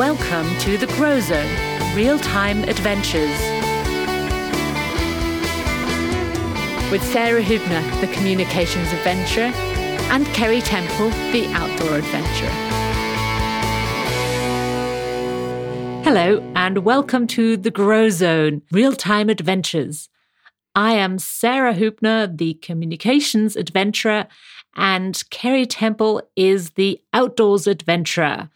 Welcome to the Grow Zone Real Time Adventures. With Sarah Hübner, the Communications Adventurer, and Ceri Temple, the Outdoor Adventurer. Hello, and welcome to the Grow Zone Real Time Adventures. I am Sarah Hübner, the Communications Adventurer, and Ceri Temple is the Outdoors Adventurer.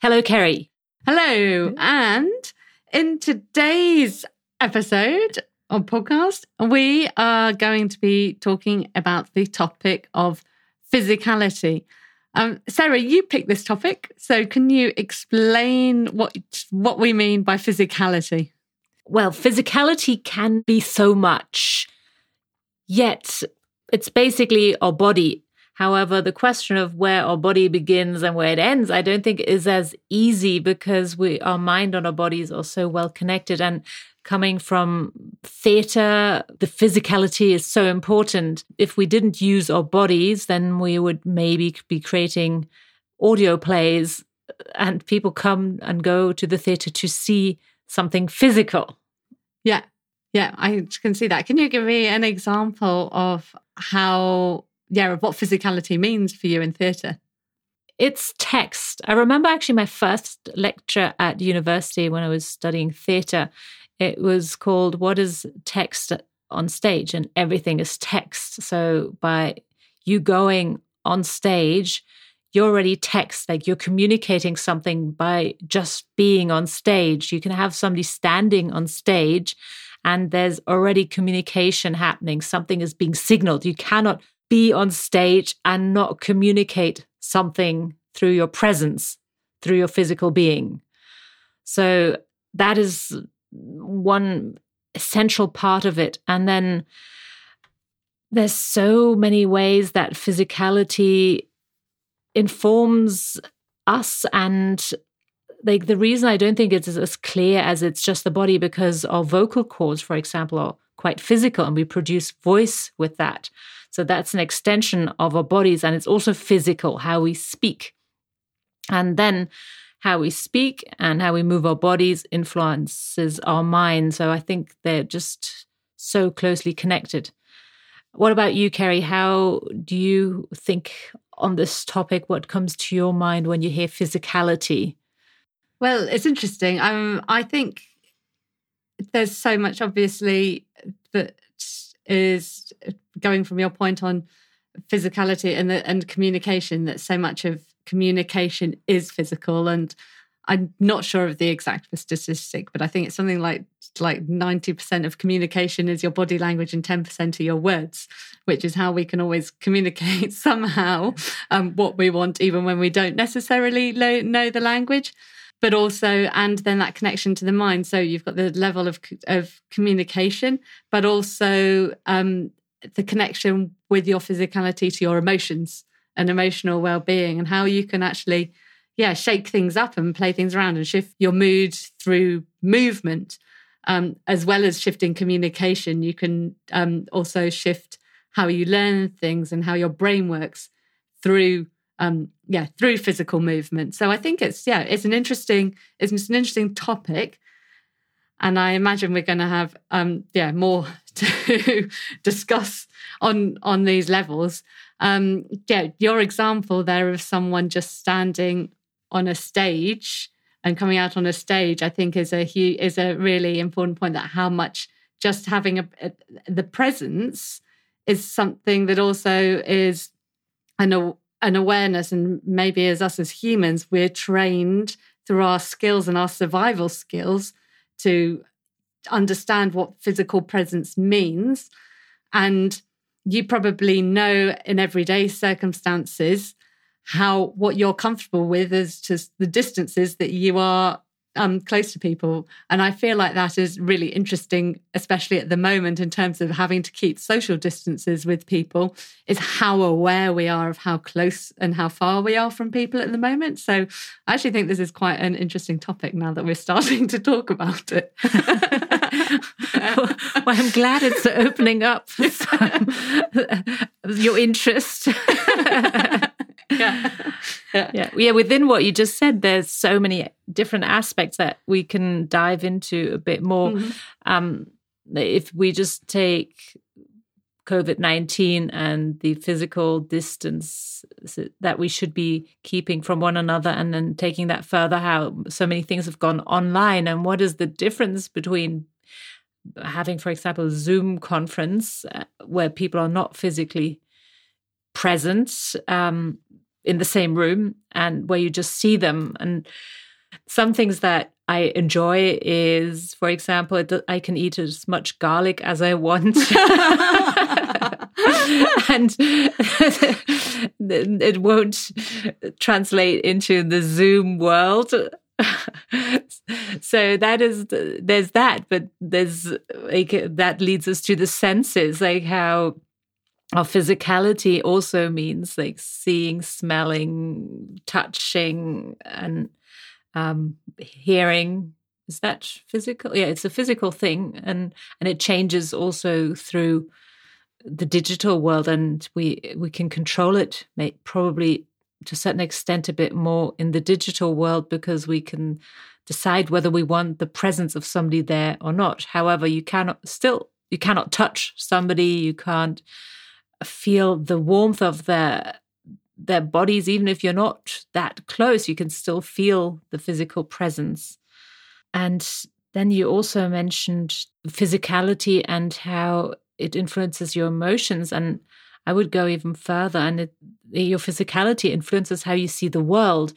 Hello, Ceri. Hello. And in today's episode of podcast, we are going to be talking about the topic of physicality. Um, Sarah, you picked this topic, so can you explain what what we mean by physicality? Well, physicality can be so much, yet it's basically our body However, the question of where our body begins and where it ends, I don't think is as easy because we, our mind and our bodies are so well connected. And coming from theatre, the physicality is so important. If we didn't use our bodies, then we would maybe be creating audio plays and people come and go to the theatre to see something physical. Yeah. Yeah, I can see that. Can you give me an example of how yeah, of what physicality means for you in theatre? It's text. I remember actually my first lecture at university when I was studying theatre. It was called What is Text on Stage? And everything is text. So by you going on stage, you're already text, like you're communicating something by just being on stage. You can have somebody standing on stage and there's already communication happening. Something is being signaled. You cannot be on stage and not communicate something through your presence, through your physical being. So that is one essential part of it. And then there's so many ways that physicality informs us and like the reason I don't think it's as clear as it's just the body because our vocal cords, for example, are quite physical and we produce voice with that. So that's an extension of our bodies and it's also physical, how we speak. And then how we speak and how we move our bodies influences our mind. So I think they're just so closely connected. What about you, Ceri? How do you think on this topic? What comes to your mind when you hear physicality? Well, it's interesting. Um, I think there's so much, obviously, that is going from your point on physicality and the, and communication that so much of communication is physical. And I'm not sure of the exact statistic, but I think it's something like like 90% of communication is your body language and 10% are your words, which is how we can always communicate somehow um, what we want, even when we don't necessarily know the language but also and then that connection to the mind. So you've got the level of of communication but also um, the connection with your physicality to your emotions and emotional well-being and how you can actually yeah shake things up and play things around and shift your mood through movement um, as well as shifting communication. You can um, also shift how you learn things and how your brain works through um, yeah, through physical movement. So I think it's yeah, it's an interesting it's an interesting topic, and I imagine we're going to have um, yeah more to discuss on on these levels. Um, yeah, your example there of someone just standing on a stage and coming out on a stage, I think is a is a really important point that how much just having a, a the presence is something that also is an an awareness and maybe as us as humans we're trained through our skills and our survival skills to understand what physical presence means. And you probably know in everyday circumstances how what you're comfortable with is just the distances that you are um, close to people. And I feel like that is really interesting, especially at the moment, in terms of having to keep social distances with people, is how aware we are of how close and how far we are from people at the moment. So I actually think this is quite an interesting topic now that we're starting to talk about it. well, I'm glad it's opening up your interest. Yeah. yeah. yeah. Yeah. Within what you just said, there's so many different aspects that we can dive into a bit more. Mm-hmm. Um, if we just take COVID 19 and the physical distance that we should be keeping from one another, and then taking that further, how so many things have gone online, and what is the difference between having, for example, a Zoom conference uh, where people are not physically present um, in the same room and where you just see them. And some things that I enjoy is, for example, I can eat as much garlic as I want. and it won't translate into the Zoom world. so that is there's that but there's like that leads us to the senses like how our physicality also means like seeing smelling touching and um, hearing. Is that physical? Yeah it's a physical thing and and it changes also through the digital world and we we can control it probably to a certain extent a bit more in the digital world because we can decide whether we want the presence of somebody there or not. However you cannot still you cannot touch somebody you can't feel the warmth of their their bodies even if you're not that close you can still feel the physical presence. And then you also mentioned physicality and how it influences your emotions. And i would go even further and it, your physicality influences how you see the world.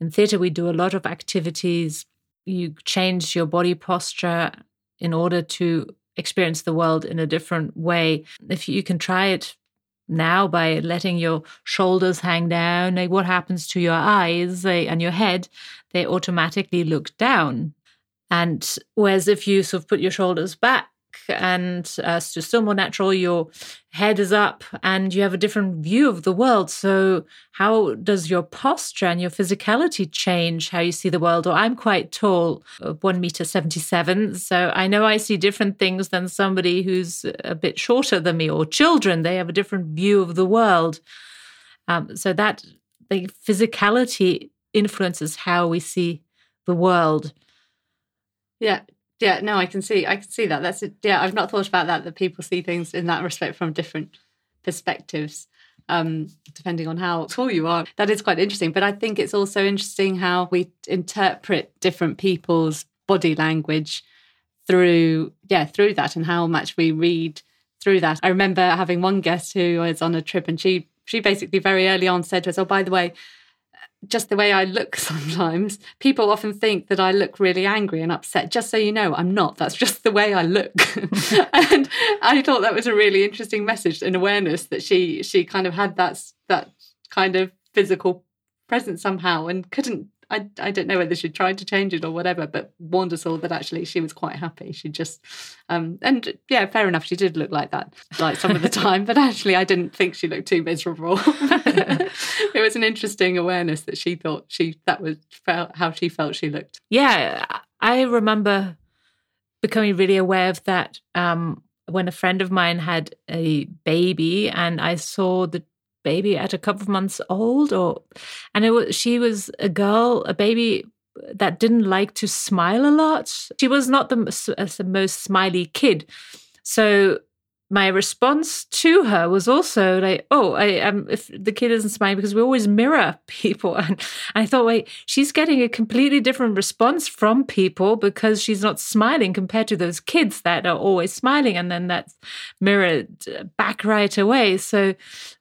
In theater we do a lot of activities. You change your body posture in order to experience the world in a different way. If you can try it now by letting your shoulders hang down, like what happens to your eyes eh, and your head? They automatically look down. And whereas if you sort of put your shoulders back and uh, still more natural. Your head is up and you have a different view of the world. So, how does your posture and your physicality change how you see the world? Or I'm quite tall, uh, one meter 77. So, I know I see different things than somebody who's a bit shorter than me or children. They have a different view of the world. Um, so, that the physicality influences how we see the world. Yeah, yeah, no, I can see, I can see that. That's. Yeah, I've not thought about that. That people see things in that respect from different perspectives, um, depending on how tall you are. That is quite interesting. But I think it's also interesting how we interpret different people's body language through, yeah, through that, and how much we read through that. I remember having one guest who was on a trip, and she she basically very early on said to us, "Oh, by the way." Just the way I look sometimes. People often think that I look really angry and upset. Just so you know, I'm not. That's just the way I look. and I thought that was a really interesting message and awareness that she she kind of had that that kind of physical presence somehow and couldn't I, I don't know whether she tried to change it or whatever, but warned us all that actually she was quite happy. She just, um, and yeah, fair enough. She did look like that, like some of the time, but actually I didn't think she looked too miserable. it was an interesting awareness that she thought she, that was felt how she felt she looked. Yeah. I remember becoming really aware of that um, when a friend of mine had a baby and I saw the baby at a couple of months old or and it was she was a girl a baby that didn't like to smile a lot. She was not the, the uh, most smiley kid. So my response to her was also like, "Oh, I am." Um, if the kid isn't smiling, because we always mirror people, and I thought, wait, she's getting a completely different response from people because she's not smiling compared to those kids that are always smiling, and then that's mirrored back right away. So,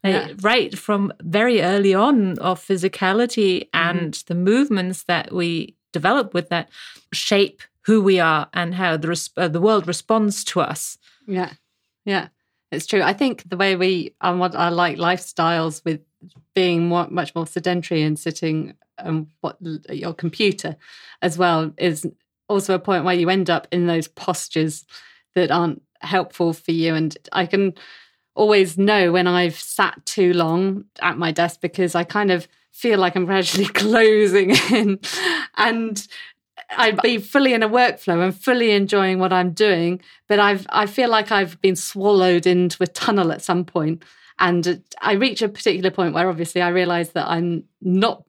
yeah. right from very early on of physicality mm-hmm. and mm-hmm. the movements that we develop with that shape who we are and how the uh, the world responds to us. Yeah. Yeah, it's true. I think the way we um, what I like lifestyles with being more, much more sedentary and sitting um what your computer as well is also a point where you end up in those postures that aren't helpful for you. And I can always know when I've sat too long at my desk because I kind of feel like I'm gradually closing in and I'd be fully in a workflow and fully enjoying what I'm doing, but I've I feel like I've been swallowed into a tunnel at some point, and I reach a particular point where obviously I realise that I'm not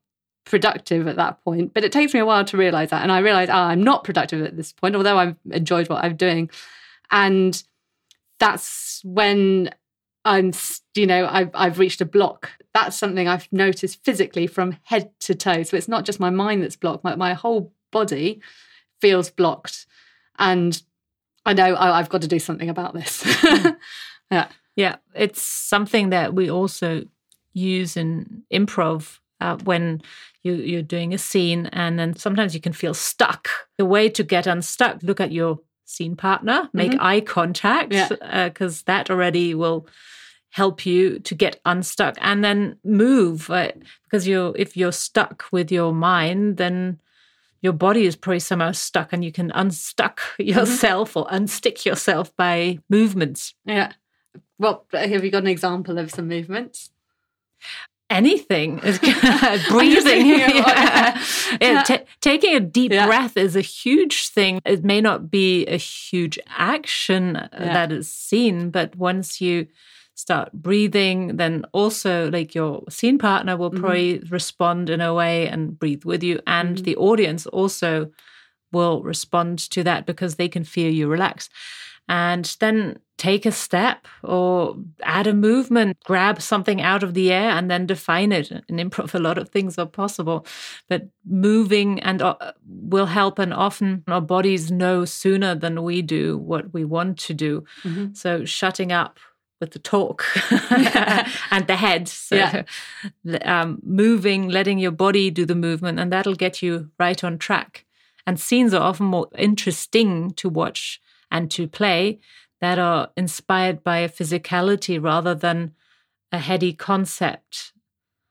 productive at that point. But it takes me a while to realize that. And I realize, oh, I'm not productive at this point, although I've enjoyed what I'm doing. And that's when I'm, you know, I've, I've reached a block. That's something I've noticed physically from head to toe. So it's not just my mind that's blocked, my, my whole body feels blocked. And I know I, have got to do something about this. yeah. Yeah. It's something that we also use in improv uh, when you, you're doing a scene and then sometimes you can feel stuck. The way to get unstuck, look at your scene partner, make mm-hmm. eye contact, because yeah. uh, that already will help you to get unstuck and then move uh, because you're if you're stuck with your mind then your body is probably somehow stuck and you can unstuck mm-hmm. yourself mm-hmm. or unstick yourself by movements yeah well have you got an example of some movements anything is breathing yeah. Yeah, t- taking a deep yeah. breath is a huge thing it may not be a huge action that is seen but once you start breathing then also like your scene partner will mm-hmm. probably respond in a way and breathe with you and mm-hmm. the audience also will respond to that because they can feel you relax and then take a step or add a movement, grab something out of the air and then define it. In improv, a lot of things are possible, but moving and uh, will help. And often our bodies know sooner than we do what we want to do. Mm-hmm. So shutting up with the talk and the head. So yeah. um, moving, letting your body do the movement, and that'll get you right on track. And scenes are often more interesting to watch and to play that are inspired by a physicality rather than a heady concept.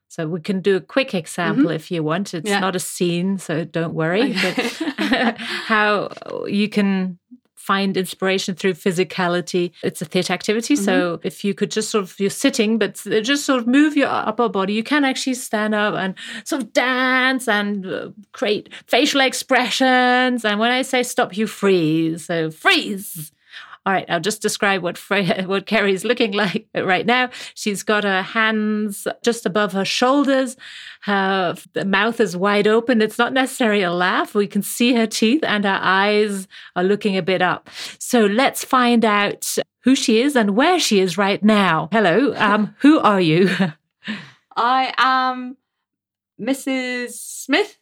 So we can do a quick example mm-hmm. if you want. It's yeah. not a scene, so don't worry. How you can find inspiration through physicality. It's a theatre activity. Mm-hmm. So if you could just sort of, you're sitting, but just sort of move your upper body, you can actually stand up and sort of dance and uh, create facial expressions. And when I say stop, you freeze. So freeze. All right, I'll just describe what Freya, what Ceri's looking like right now. She's got her hands just above her shoulders. Her mouth is wide open. It's not necessarily a laugh. We can see her teeth and her eyes are looking a bit up. So let's find out who she is and where she is right now. Hello, um, who are you? I am Mrs. Smith.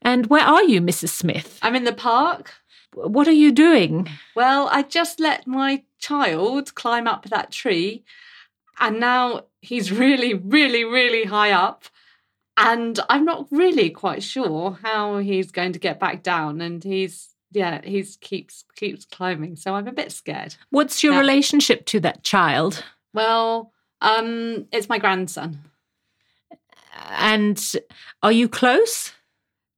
And where are you, Mrs. Smith? I'm in the park. What are you doing? Well, I just let my child climb up that tree, and now he's really, really, really high up. And I'm not really quite sure how he's going to get back down. And he's yeah, he's keeps keeps climbing. So I'm a bit scared. What's your yeah. relationship to that child? Well, um, it's my grandson. And are you close?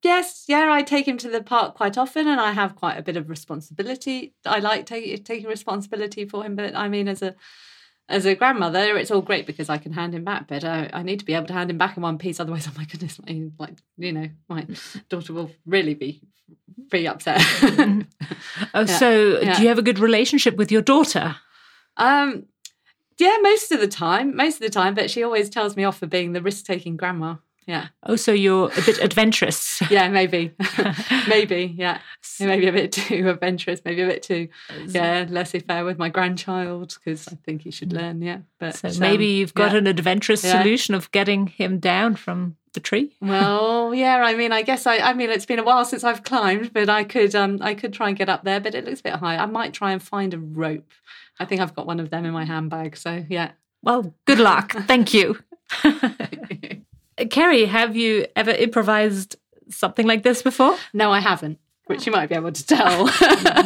Yes, yeah, I take him to the park quite often, and I have quite a bit of responsibility. I like take, taking responsibility for him, but I mean, as a as a grandmother, it's all great because I can hand him back, but I, I need to be able to hand him back in one piece. Otherwise, oh my goodness, my, like you know, my daughter will really be pretty upset. oh, yeah. so yeah. do you have a good relationship with your daughter? Um, yeah, most of the time, most of the time, but she always tells me off for being the risk taking grandma. Yeah. Oh, so you're a bit adventurous. yeah, maybe. maybe, yeah. Maybe a bit too adventurous, maybe a bit too, yeah, laissez faire with my grandchild because I think he should mm. learn, yeah. But So maybe um, you've got yeah. an adventurous yeah. solution of getting him down from the tree. well, yeah, I mean, I guess I I mean it's been a while since I've climbed, but I could um I could try and get up there, but it looks a bit high. I might try and find a rope. I think I've got one of them in my handbag, so yeah. Well, good luck. Thank you. Ceri, have you ever improvised something like this before? No, I haven't. Which you might be able to tell.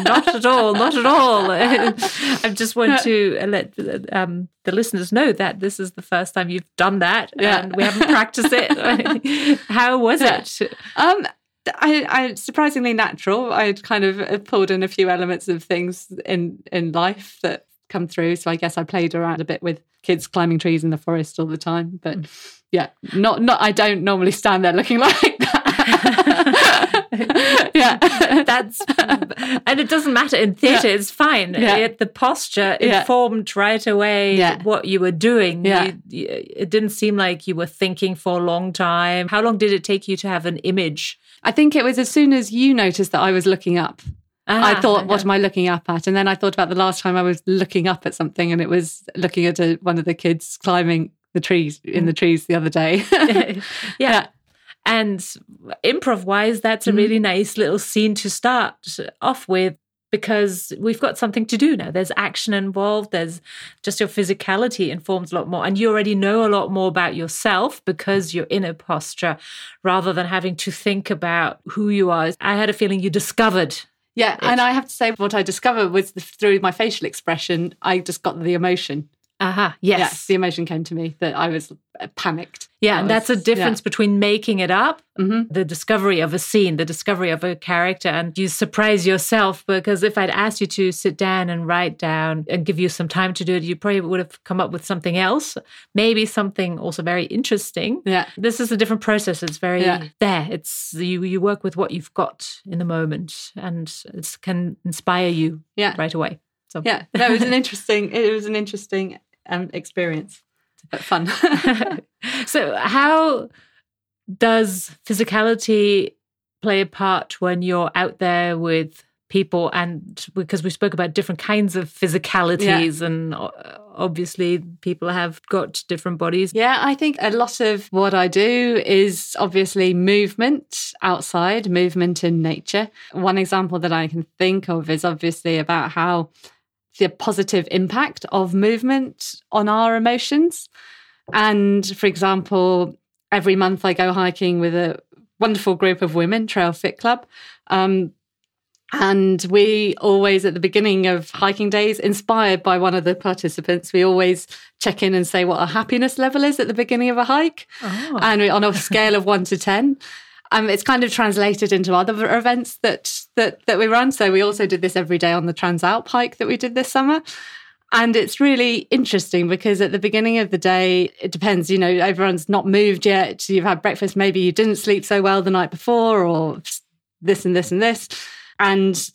not at all, not at all. I just want to let um, the listeners know that this is the first time you've done that, yeah. and we haven't practiced it. How was it? Um, I, I surprisingly natural. I kind of uh, pulled in a few elements of things in in life that come through. So I guess I played around a bit with kids climbing trees in the forest all the time. But mm. yeah, not not I don't normally stand there looking like that. yeah. That's and it doesn't matter in theatre. It's fine. Yeah. It- the posture Yeah. informed right away Yeah. what you were doing. Yeah. You- it didn't seem like you were thinking for a long time. How long did it take you to have an image? I think it was as soon as you noticed that I was looking up. I Ah, thought, what am I looking up at? And then I thought about the last time I was looking up at something, and it was looking at a, one of the kids climbing the trees in the trees the other day. yeah. And improv wise, that's a really nice little scene to start off with because we've got something to do now. There's action involved, there's just your physicality informs a lot more. And you already know a lot more about yourself because you're in a posture rather than having to think about who you are. I had a feeling you discovered. Yeah, and I have to say, what I discovered was the, through my facial expression, I just got the emotion. Aha, Yes, yes. the emotion came to me that I was uh, panicked. Yeah, I and that's a was- difference between making it up hmm the discovery of a scene, the discovery of a character, and you surprise yourself. Because if I'd asked you to sit down and write down and give you some time to do it, you probably would have come up with something else, maybe something also very interesting. Yeah. This is a different process. It's very Yeah. there. It's you. You work with what you've got in the moment, and it can inspire you Yeah. right away. So Yeah. No, it was an interesting, it was an interesting um, experience, but fun. so how does physicality play a part when you're out there with people and because we spoke about different kinds of physicalities and uh, obviously people have got different bodies Yeah, I think a lot of what I do is obviously movement outside, movement in nature. One example that I can think of is obviously about how the positive impact of movement on our emotions. And for example, every month I go hiking with a wonderful group of women, Trail Fit Club. Um, and we always, at the beginning of hiking days, inspired by one of the participants, we always check in and say what our happiness level is at the beginning of a hike. oh. And we, on a scale of one to 10. Um, it's kind of translated into other events that, that that we run. So we also did this every day on the Transalp hike that we did this summer. And it's really interesting because at the beginning of the day, it depends, you know, everyone's not moved yet. You've had breakfast, maybe you didn't sleep so well the night before, or this and this and this. And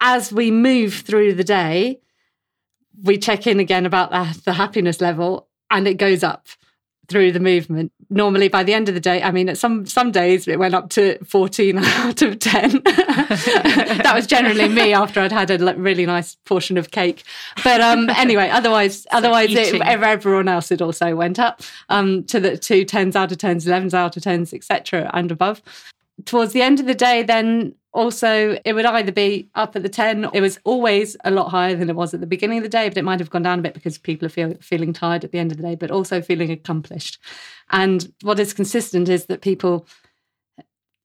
as we move through the day, we check in again about the, the happiness level and it goes up through the movement. Normally by the end of the day, I mean, at some some days it went up to 14 out of 10. that was generally me after I'd had a really nice portion of cake. But um, anyway, otherwise, otherwise it, everyone else it also went up um, to the two 10s out of 10s, 11s out of 10s, etc. and above. Towards the end of the day, then also it would either be up at the 10 it was always a lot higher than it was at the beginning of the day but it might have gone down a bit because people are feel, feeling tired at the end of the day but also feeling accomplished. And what is consistent is that people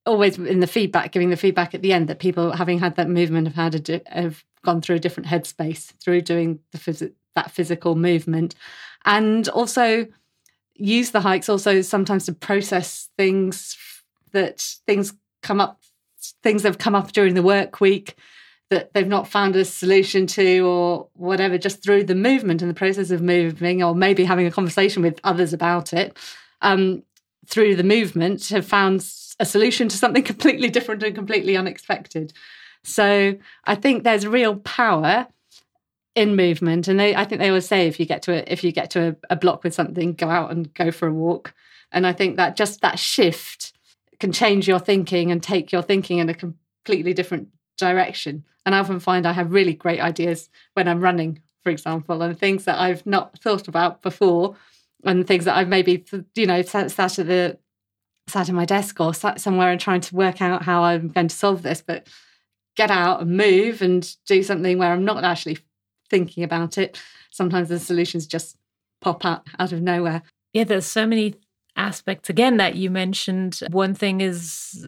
always in the feedback giving the feedback at the end that people having had that movement have had a have gone through a different headspace through doing the phys- that physical movement. And also use the hikes also sometimes to process things that things come up things that have come up during the work week that they've not found a solution to or whatever just through the movement and the process of moving or maybe having a conversation with others about it um, through the movement have found a solution to something completely different and completely unexpected. So i think there's real power in movement and they, i think they always say if you get to a, if you get to a, a block with something go out and go for a walk. And i think that just that shift can change your thinking and take your thinking in a completely different direction. And I often find I have really great ideas when I'm running, for example, and things that I've not thought about before, and things that I've maybe you know sat, sat at the sat at my desk or sat somewhere and trying to work out how I'm going to solve this, but get out and move and do something where I'm not actually thinking about it. Sometimes the solutions just pop up out of nowhere. yeah there's so many aspects again that you mentioned one thing is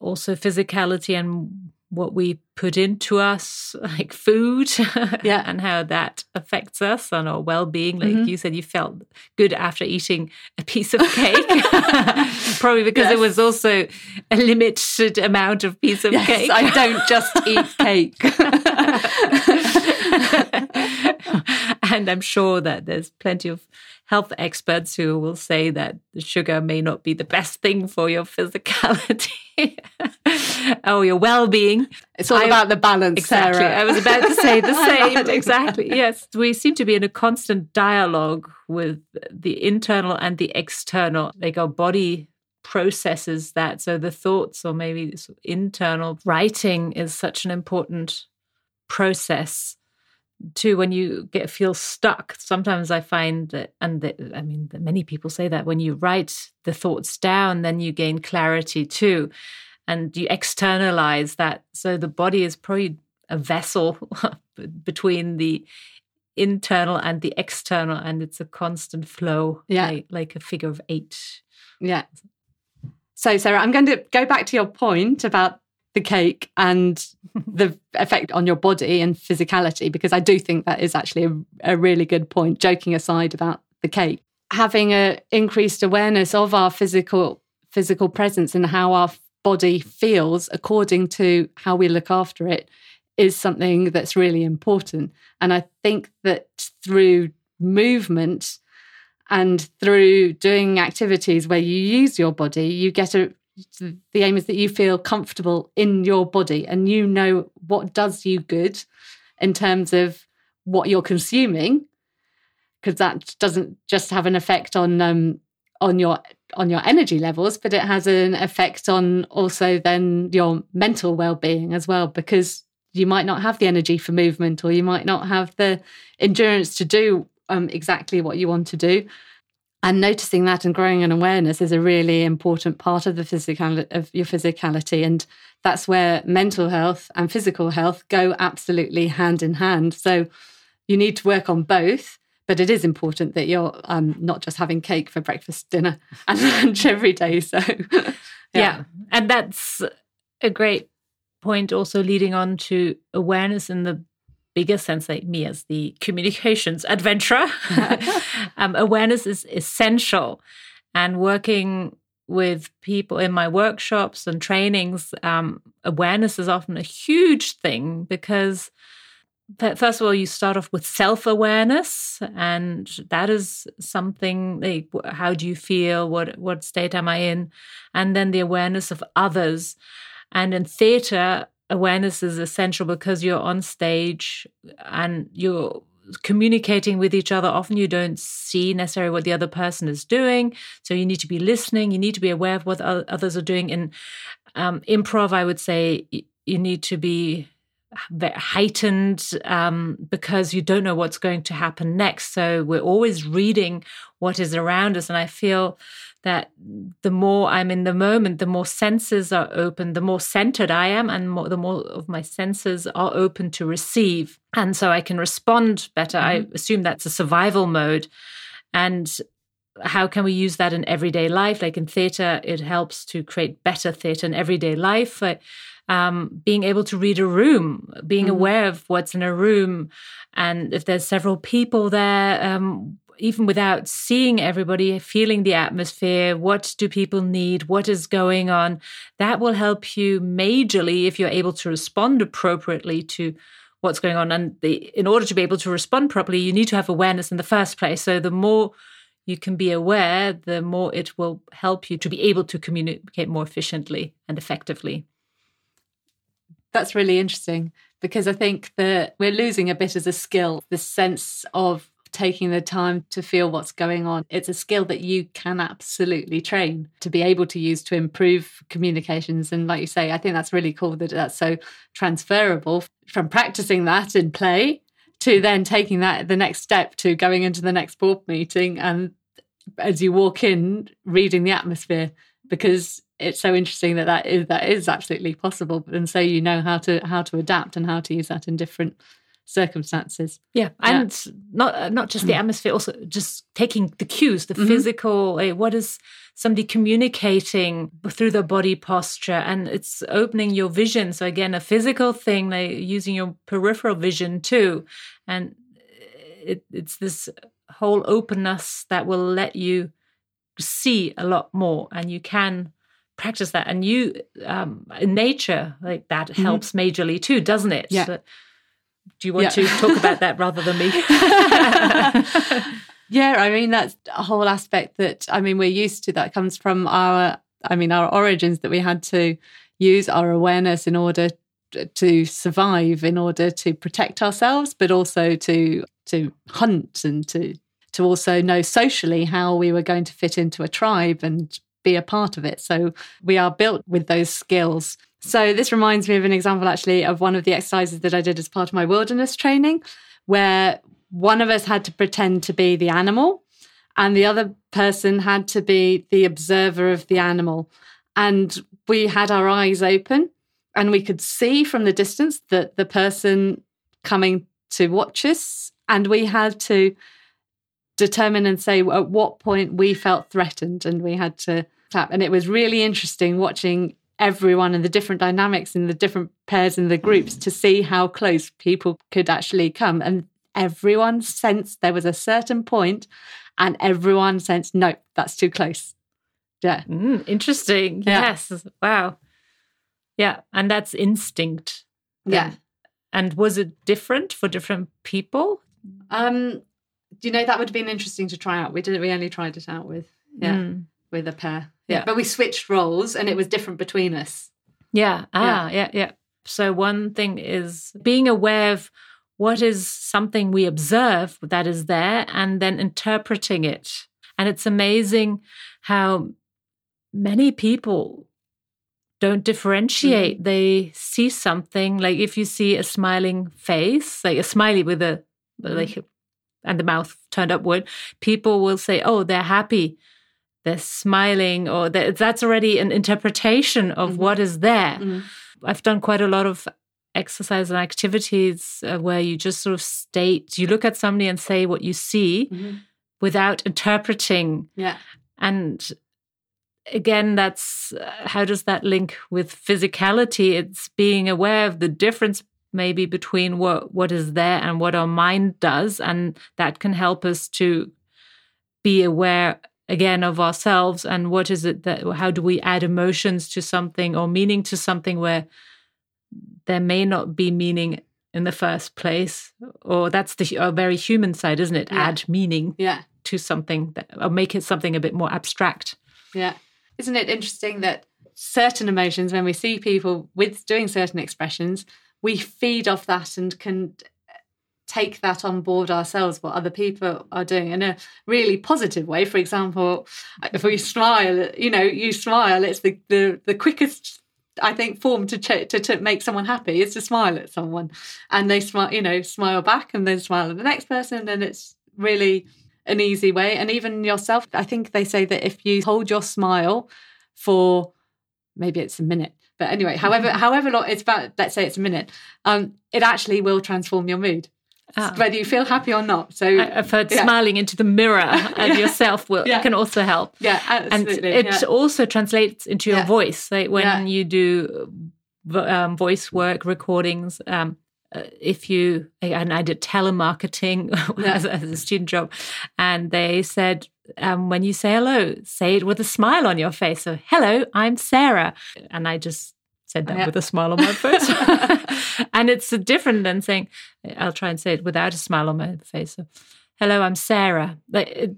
also physicality and what we put into us like food Yeah. and how that affects us and our well-being like Mhm. you said you felt good after eating a piece of cake probably because it Yes. was also a limited amount of piece of Yes, cake I don't just eat cake. and I'm sure that there's plenty of health experts who will say that sugar may not be the best thing for your physicality or your well-being. It's all I, about the balance, exactly. Sarah. I was about to say the same. exactly. Yes, we seem to be in a constant dialogue with the internal and the external. Like our body processes that. So the thoughts or maybe internal writing is such an important process too when you get feel stuck. Sometimes i find that and that, i mean many people say that when you write the thoughts down then you gain clarity too and you externalize that. So the body is probably a vessel between the internal and the external and it's a constant flow yeah. like, like a figure of eight. Yeah. So, Sarah, I'm going to go back to your point about the cake and the effect on your body and physicality, because I do think that is actually a, a really good point, joking aside about the cake. Having an increased awareness of our physical physical presence and how our body feels according to how we look after it is something that's really important. And I think that through movement and through doing activities where you use your body, you get a the aim is that you feel comfortable in your body and you know what does you good in terms of what you're consuming because that doesn't just have an effect on um, on your on your energy levels but it has an effect on also then your mental well-being as well because you might not have the energy for movement or you might not have the endurance to do um, exactly what you want to do. And noticing that and growing an awareness is a really important part of the physical of your physicality. And that's where mental health and physical health go absolutely hand in hand. So you need to work on both. But it is important that you're um, not just having cake for breakfast, dinner, and lunch every day. So, yeah. yeah. And that's a great point, also leading on to awareness in the bigger sense, like me as the communications adventurer, um, awareness is essential. And working with people in my workshops and trainings, um, awareness is often a huge thing because, first of all, you start off with self awareness, and that is something like how do you feel? What, what state am I in? And then the awareness of others. And in theater, awareness is essential because you're on stage and you're communicating with each other. Often you don't see necessarily what the other person is doing. So you need to be listening. You need to be aware of what others are doing. In um, improv, I would say you need to be heightened um, because you don't know what's going to happen next. So we're always reading what is around us. And I feel that the more I'm in the moment, the more senses are open, the more centered I am, and more, the more of my senses are open to receive. And so I can respond better. Mm-hmm. I assume that's a survival mode. And how can we use that in everyday life? Like in theatre, it helps to create better theatre in everyday life. Um, being able to read a room, being mm-hmm. aware of what's in a room, and if there's several people there, um, even without seeing everybody, feeling the atmosphere, what do people need, what is going on, that will help you majorly if you're able to respond appropriately to what's going on. And the, in order to be able to respond properly, you need to have awareness in the first place. So the more you can be aware, the more it will help you to be able to communicate more efficiently and effectively. That's really interesting because I think that we're losing a bit as a skill, this sense of taking the time to feel what's going on. It's a skill that you can absolutely train to be able to use to improve communications. And like you say, I think that's really cool that that's so transferable from practicing that in play to then taking that the next step to going into the next board meeting and as you walk in reading the atmosphere because it's so interesting that that is that is absolutely possible and so you know how to how to adapt and how to use that in different circumstances. Yeah, and yeah. not not just the atmosphere, also just taking the cues, the mm-hmm. physical. Uh, what is somebody communicating through their body posture, and it's opening your vision. So again, a physical thing, like using your peripheral vision too, and it, it's this whole openness that will let you see a lot more, and you can practice that and you um in nature like that mm-hmm. helps majorly too doesn't it yeah do you want yeah. to talk about that rather than me? Yeah, I mean that's a whole aspect that I mean we're used to. That comes from our, I mean our origins that we had to use our awareness in order to survive, in order to protect ourselves, but also to to hunt and to to also know socially how we were going to fit into a tribe and be a part of it. So we are built with those skills. So this reminds me of an example actually of one of the exercises that I did as part of my wilderness training, where one of us had to pretend to be the animal and the other person had to be the observer of the animal. And we had our eyes open and we could see from the distance that the person coming to watch us and we had to determine and say at what point we felt threatened and we had to clap. And it was really interesting watching everyone and the different dynamics in the different pairs in the groups to see how close people could actually come. And everyone sensed there was a certain point and everyone sensed, no, that's too close. Yeah. Mm, interesting. Yeah. Yes. Wow. Yeah. And that's instinct. Then. Yeah. And was it different for different people? Um, you know that would have been interesting to try out. We didn't. We only tried it out with yeah mm. with a pair. Yeah. yeah. but we switched roles and it was different between us. Yeah. Ah. Yeah. yeah. Yeah. So one thing is being aware of what is something we observe that is there, and then interpreting it. And it's amazing how many people don't differentiate. Mm. They see something like if you see a smiling face, like a smiley with a like and the mouth turned upward, people will say, "Oh, they're happy." They're smiling, or they're, that's already an interpretation of mm-hmm. what is there. Mm-hmm. I've done quite a lot of exercise and activities uh, where you just sort of state, you look at somebody and say what you see mm-hmm. without interpreting. Yeah. And again, that's uh, how does that link with physicality? It's being aware of the difference maybe between what what is there and what our mind does and that can help us to be aware again of ourselves and what is it that how do we add emotions to something or meaning to something where there may not be meaning in the first place or that's the very human side isn't it yeah. add meaning yeah. to something that, or make it something a bit more abstract yeah isn't it interesting that certain emotions when we see people with doing certain expressions we feed off that and can take that on board ourselves what other people are doing in a really positive way for example if we smile you know you smile it's the the, the quickest I think form to, ch- to to make someone happy is to smile at someone, and they smile, you know, smile back, and then smile at the next person, and it's really an easy way. And even yourself, I think they say that if you hold your smile for maybe it's a minute, but anyway, however, however long it's about, let's say it's a minute, um, it actually will transform your mood. Ah. Whether you feel happy or not. So I've heard yeah. smiling into the mirror and yourself will yeah. can also help. Yeah, absolutely. And it yeah. also translates into your voice. Like when you do um, voice work recordings, um, if you and I did telemarketing as, as, a student job, and they said um, when you say hello, say it with a smile on your face. So, hello, I'm Sarah. And I just said that yeah. with a smile on my face. and it's different than saying, I'll try and say it without a smile on my face. So, hello, I'm Sarah. Like, it,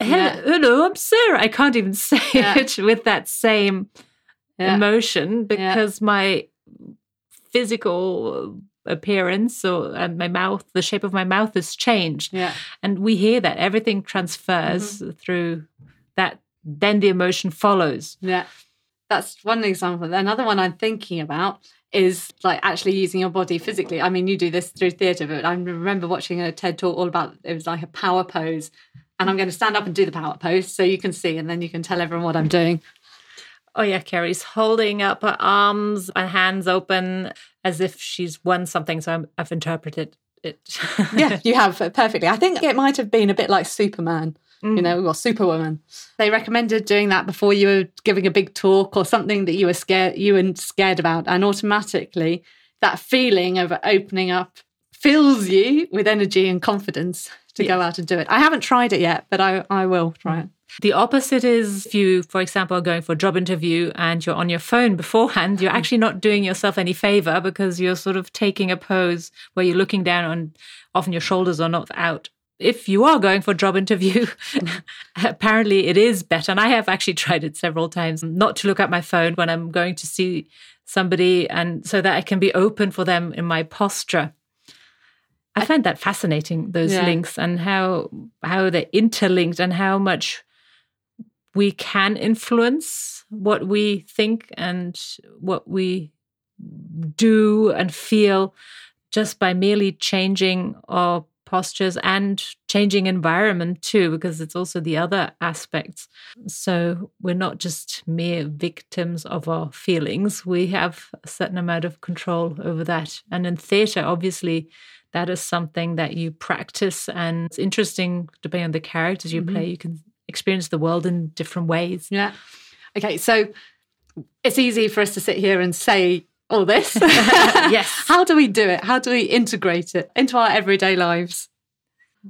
hello, yeah. hello, I'm Sarah. I can't even say yeah. it with that same emotion because my physical appearance or and my mouth the shape of my mouth has changed. Yeah. And we hear that everything transfers mm-hmm. through that then the emotion follows. Yeah. That's one example. Another one i'm thinking about is like actually using your body physically. I mean you do this through theatre but i remember watching a ted talk all about it was like a power pose and i'm going to stand up and do the power pose so you can see and then you can tell everyone what i'm doing. Oh, yeah, Ceri's holding up her arms and hands open as if she's won something. So i have interpreted it. yeah, you have perfectly. I think it might have been a bit like Superman, mm. you know, or Superwoman. They recommended doing that before you were giving a big talk or something that you were scared you were scared about, and automatically that feeling of opening up fills you with energy and confidence to yeah. go out and do it. I haven't tried it yet, but I I will try it. The opposite is if you, for example, are going for a job interview and you're on your phone beforehand, you're actually not doing yourself any favor because you're sort of taking a pose where you're looking down on often your shoulders are not out. if you are going for a job interview, apparently it is better. And I have actually tried it several times not to look at my phone when I'm going to see somebody and so that I can be open for them in my posture. I find that fascinating, those yeah. links and how how they're interlinked and how much we can influence what we think and what we do and feel just by merely changing our postures and changing environment too, because it's also the other aspects. So we're not just mere victims of our feelings, we have a certain amount of control over that. And in theatre, obviously, that is something that you practice, and it's interesting, depending on the characters you mm-hmm. play, you can experience the world in different ways. Yeah. Okay, so it's easy for us to sit here and say all this. yes. How do we do it? How do we integrate it into our everyday lives?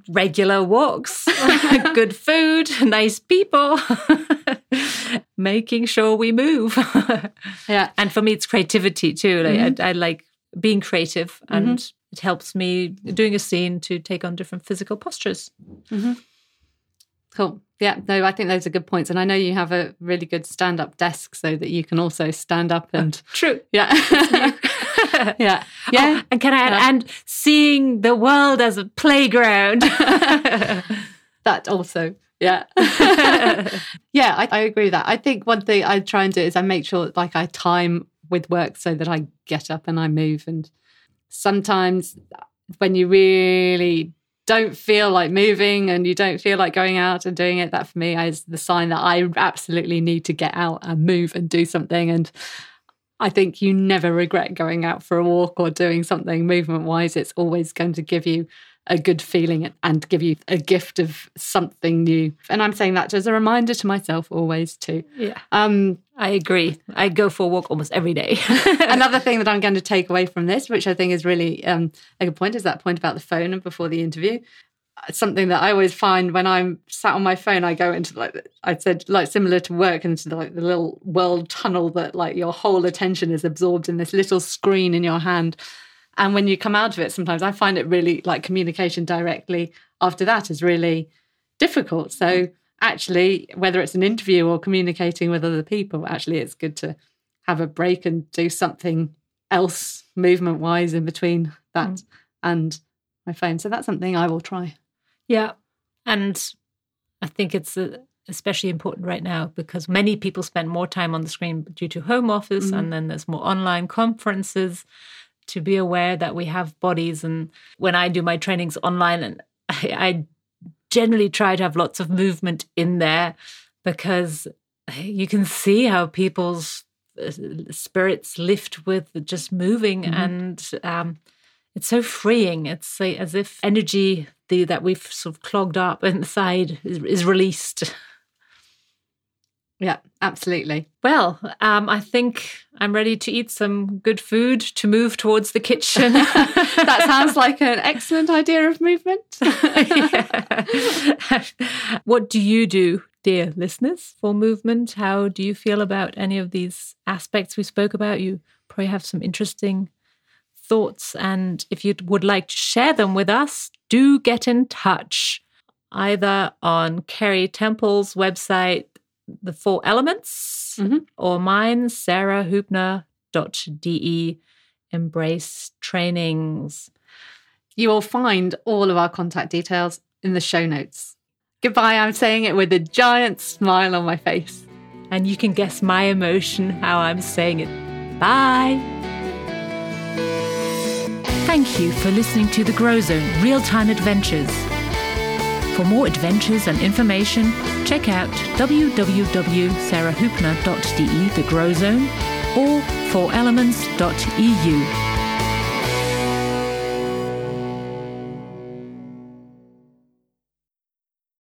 Regular walks, good food, nice people, making sure we move. yeah. And for me, it's creativity too. Like, mm-hmm. I, I, like being creative and mm-hmm. it helps me doing a scene to take on different physical postures. Mm-hmm. Cool. Yeah, no, I think those are good points. And I know you have a really good stand up desk so that you can also stand up and. Uh, true. Yeah. yeah. Yeah. Oh, and can I add, yeah. and seeing the world as a playground. that also. Yeah. yeah, I, I, agree with that. I think one thing I try and do is I make sure like I time with work so that I get up and I move. And sometimes when you really don't feel like moving and you don't feel like going out and doing it, that for me is the sign that I absolutely need to get out and move and do something. And I think you never regret going out for a walk or doing something movement wise. It's always going to give you a good feeling and give you a gift of something new. And I'm saying that as a reminder to myself always too. Yeah. Um, I agree. I go for a walk almost every day. another thing that I'm going to take away from this, which I think is really um, a good point, is that point about the phone and before the interview. Something that I always find when I'm sat on my phone, I go into like I said, like similar to work, into the, like the little world tunnel that like your whole attention is absorbed in this little screen in your hand. And when you come out of it, sometimes I find it really like communication directly after that is really difficult. So actually, whether it's an interview or communicating with other people, actually, it's good to have a break and do something else movement wise in between that mm. and my phone. So that's something I will try. Yeah. And I think it's uh, especially important right now because many people spend more time on the screen due to home office mm-hmm. and then there's more online conferences to be aware that we have bodies. And when I do my trainings online, and I, I generally try to have lots of movement in there because you can see how people's uh, spirits lift with just moving mm-hmm. and um, it's so freeing it's as if energy the, that we've sort of clogged up inside is, is released yeah, absolutely. Well, um, I think I'm ready to eat some good food to move towards the kitchen. that sounds like an excellent idea of movement. what do you do, dear listeners, for movement? How do you feel about any of these aspects we spoke about? You probably have some interesting thoughts. And if you would like to share them with us, do get in touch either on Ceri Temple's website, the four elements mm-hmm. or mine, sarahhoopner.de, embrace trainings. You will find all of our contact details in the show notes. Goodbye, I'm saying it with a giant smile on my face. And you can guess my emotion how I'm saying it. Bye. Thank you for listening to the Grow Zone Real Time Adventures. For more adventures and information, check out www.sarahhoopner.de, the Grow Zone, or 4elements.eu.